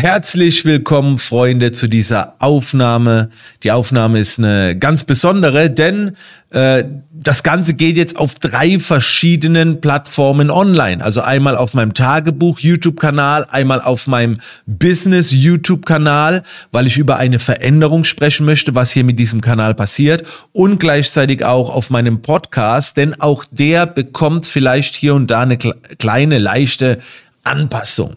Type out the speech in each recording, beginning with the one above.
Herzlich willkommen, Freunde, zu dieser Aufnahme. Die Aufnahme ist eine ganz besondere, denn äh, das Ganze geht jetzt auf drei verschiedenen Plattformen online. Also einmal auf meinem Tagebuch YouTube-Kanal, einmal auf meinem Business YouTube-Kanal, weil ich über eine Veränderung sprechen möchte, was hier mit diesem Kanal passiert und gleichzeitig auch auf meinem Podcast, denn auch der bekommt vielleicht hier und da eine kleine, leichte Anpassung.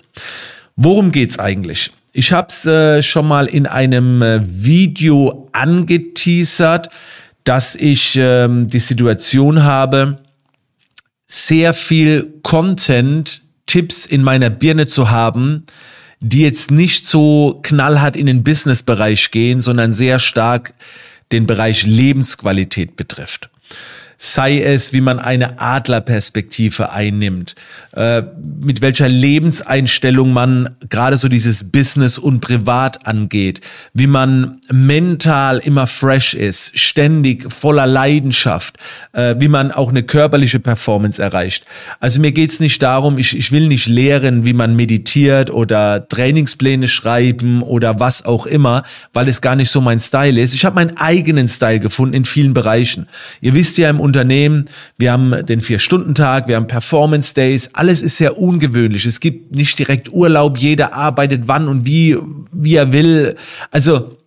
Worum geht's eigentlich? Ich habe es äh, schon mal in einem äh, Video angeteasert, dass ich ähm, die Situation habe, sehr viel Content, Tipps in meiner Birne zu haben, die jetzt nicht so knallhart in den Business-Bereich gehen, sondern sehr stark den Bereich Lebensqualität betrifft sei es, wie man eine Adlerperspektive einnimmt, äh, mit welcher Lebenseinstellung man gerade so dieses Business und Privat angeht, wie man mental immer fresh ist, ständig voller Leidenschaft, äh, wie man auch eine körperliche Performance erreicht. Also mir geht's nicht darum, ich, ich will nicht lehren, wie man meditiert oder Trainingspläne schreiben oder was auch immer, weil es gar nicht so mein Style ist. Ich habe meinen eigenen Style gefunden in vielen Bereichen. Ihr wisst ja im Unternehmen, wir haben den Vier-Stunden-Tag, wir haben Performance Days, alles ist sehr ungewöhnlich. Es gibt nicht direkt Urlaub, jeder arbeitet wann und wie, wie er will. Also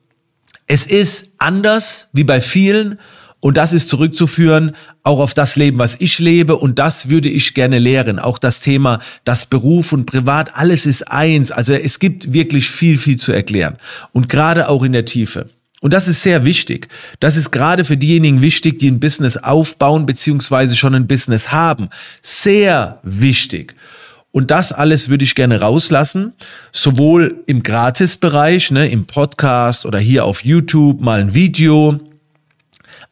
es ist anders wie bei vielen und das ist zurückzuführen auch auf das Leben, was ich lebe. Und das würde ich gerne lehren. Auch das Thema, das Beruf und Privat, alles ist eins. Also es gibt wirklich viel, viel zu erklären. Und gerade auch in der Tiefe. Und das ist sehr wichtig. Das ist gerade für diejenigen wichtig, die ein Business aufbauen beziehungsweise schon ein Business haben. Sehr wichtig. Und das alles würde ich gerne rauslassen, sowohl im Gratisbereich, ne, im Podcast oder hier auf YouTube mal ein Video.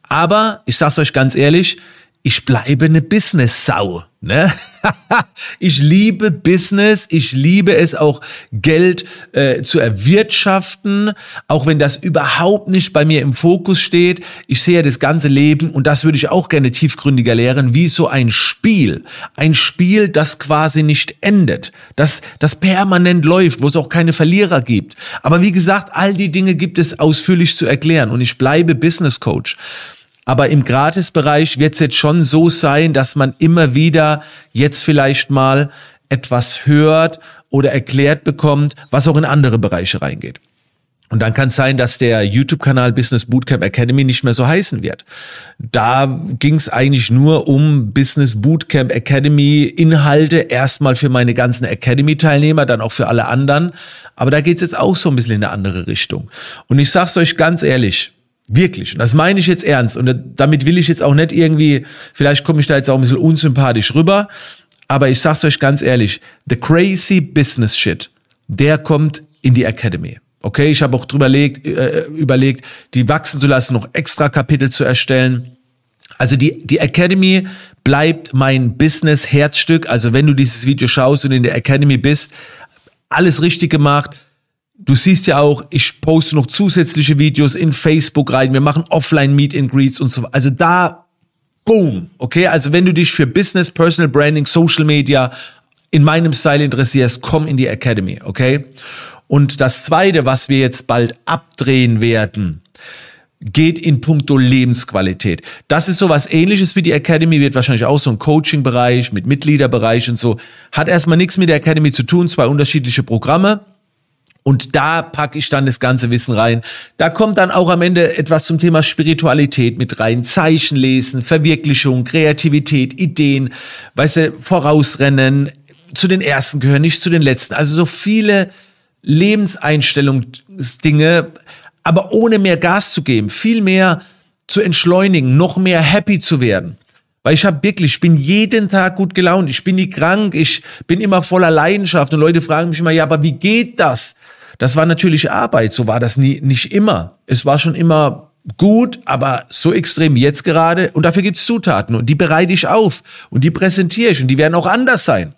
Aber ich sag's euch ganz ehrlich, ich bleibe eine Business-Sau. Ne? ich liebe Business, ich liebe es auch, Geld äh, zu erwirtschaften, auch wenn das überhaupt nicht bei mir im Fokus steht. Ich sehe das ganze Leben und das würde ich auch gerne tiefgründiger lehren, wie so ein Spiel. Ein Spiel, das quasi nicht endet, das, das permanent läuft, wo es auch keine Verlierer gibt. Aber wie gesagt, all die Dinge gibt es ausführlich zu erklären und ich bleibe Business Coach. Aber im Gratisbereich wird es jetzt schon so sein, dass man immer wieder jetzt vielleicht mal etwas hört oder erklärt bekommt, was auch in andere Bereiche reingeht. Und dann kann es sein, dass der YouTube-Kanal Business Bootcamp Academy nicht mehr so heißen wird. Da ging es eigentlich nur um Business Bootcamp Academy Inhalte, erstmal für meine ganzen Academy-Teilnehmer, dann auch für alle anderen. Aber da geht es jetzt auch so ein bisschen in eine andere Richtung. Und ich sag's euch ganz ehrlich, Wirklich. Und das meine ich jetzt ernst. Und damit will ich jetzt auch nicht irgendwie, vielleicht komme ich da jetzt auch ein bisschen unsympathisch rüber, aber ich sag's euch ganz ehrlich, the crazy business shit, der kommt in die Academy. Okay, ich habe auch drüber überlegt, äh, überlegt, die wachsen zu lassen, noch extra Kapitel zu erstellen. Also die, die Academy bleibt mein Business-Herzstück. Also wenn du dieses Video schaust und in der Academy bist, alles richtig gemacht, Du siehst ja auch, ich poste noch zusätzliche Videos in Facebook rein. Wir machen Offline Meet and Greets und so. Also da, boom. Okay, also wenn du dich für Business, Personal Branding, Social Media in meinem Style interessierst, komm in die Academy. Okay. Und das zweite, was wir jetzt bald abdrehen werden, geht in puncto Lebensqualität. Das ist so was ähnliches wie die Academy, wird wahrscheinlich auch so ein Coaching-Bereich mit Mitgliederbereich und so. Hat erstmal nichts mit der Academy zu tun, zwei unterschiedliche Programme. Und da packe ich dann das ganze Wissen rein. Da kommt dann auch am Ende etwas zum Thema Spiritualität mit rein. Zeichen lesen, Verwirklichung, Kreativität, Ideen, weißt du, vorausrennen, zu den ersten gehören, nicht zu den letzten. Also so viele Lebenseinstellungsdinge, aber ohne mehr Gas zu geben, viel mehr zu entschleunigen, noch mehr happy zu werden. Weil ich habe wirklich, ich bin jeden Tag gut gelaunt, ich bin nie krank, ich bin immer voller Leidenschaft und Leute fragen mich immer, ja, aber wie geht das? Das war natürlich Arbeit, so war das nie, nicht immer. Es war schon immer gut, aber so extrem jetzt gerade. Und dafür gibt's Zutaten und die bereite ich auf und die präsentiere ich und die werden auch anders sein.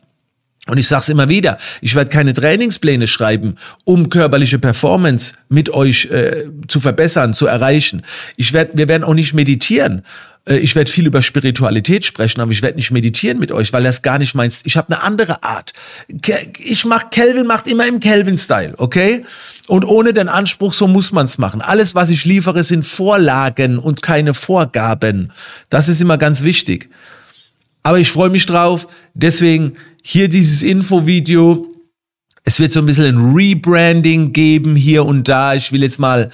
Und ich sage es immer wieder, ich werde keine Trainingspläne schreiben, um körperliche Performance mit euch äh, zu verbessern, zu erreichen. Ich werd, wir werden auch nicht meditieren ich werde viel über Spiritualität sprechen, aber ich werde nicht meditieren mit euch, weil das gar nicht meinst. Ich habe eine andere Art. Ich mach Kelvin macht immer im Kelvin-Style, okay? Und ohne den Anspruch, so muss man's machen. Alles, was ich liefere, sind Vorlagen und keine Vorgaben. Das ist immer ganz wichtig. Aber ich freue mich drauf. Deswegen hier dieses Infovideo. Es wird so ein bisschen ein Rebranding geben hier und da. Ich will jetzt mal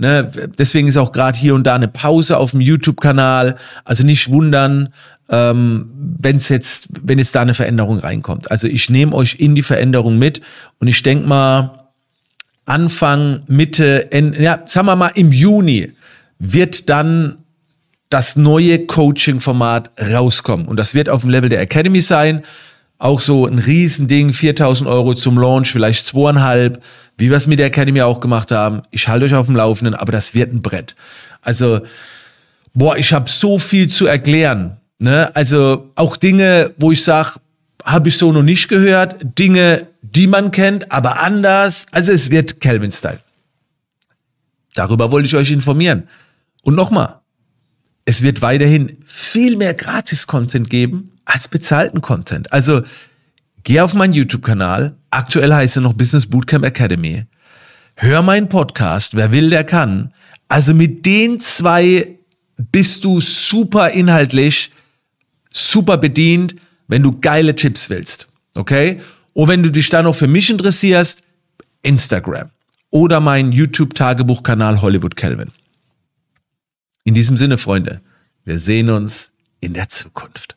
Ne, deswegen ist auch gerade hier und da eine Pause auf dem YouTube-Kanal. Also nicht wundern, ähm, wenn es jetzt, wenn jetzt da eine Veränderung reinkommt. Also ich nehme euch in die Veränderung mit und ich denke mal, Anfang, Mitte, Ende, ja, sagen wir mal im Juni wird dann das neue Coaching-Format rauskommen. Und das wird auf dem Level der Academy sein. Auch so ein Riesending, 4000 Euro zum Launch, vielleicht zweieinhalb wie wir es mit der Academy auch gemacht haben. Ich halte euch auf dem Laufenden, aber das wird ein Brett. Also, boah, ich habe so viel zu erklären. Ne? Also auch Dinge, wo ich sage, habe ich so noch nicht gehört. Dinge, die man kennt, aber anders. Also es wird Kelvin-Style. Darüber wollte ich euch informieren. Und nochmal, es wird weiterhin viel mehr Gratis-Content geben als bezahlten Content. Also Geh auf meinen YouTube-Kanal. Aktuell heißt er noch Business Bootcamp Academy. Hör meinen Podcast. Wer will, der kann. Also mit den zwei bist du super inhaltlich, super bedient, wenn du geile Tipps willst. Okay? Und wenn du dich dann noch für mich interessierst, Instagram oder mein YouTube-Tagebuchkanal Hollywood Kelvin. In diesem Sinne, Freunde, wir sehen uns in der Zukunft.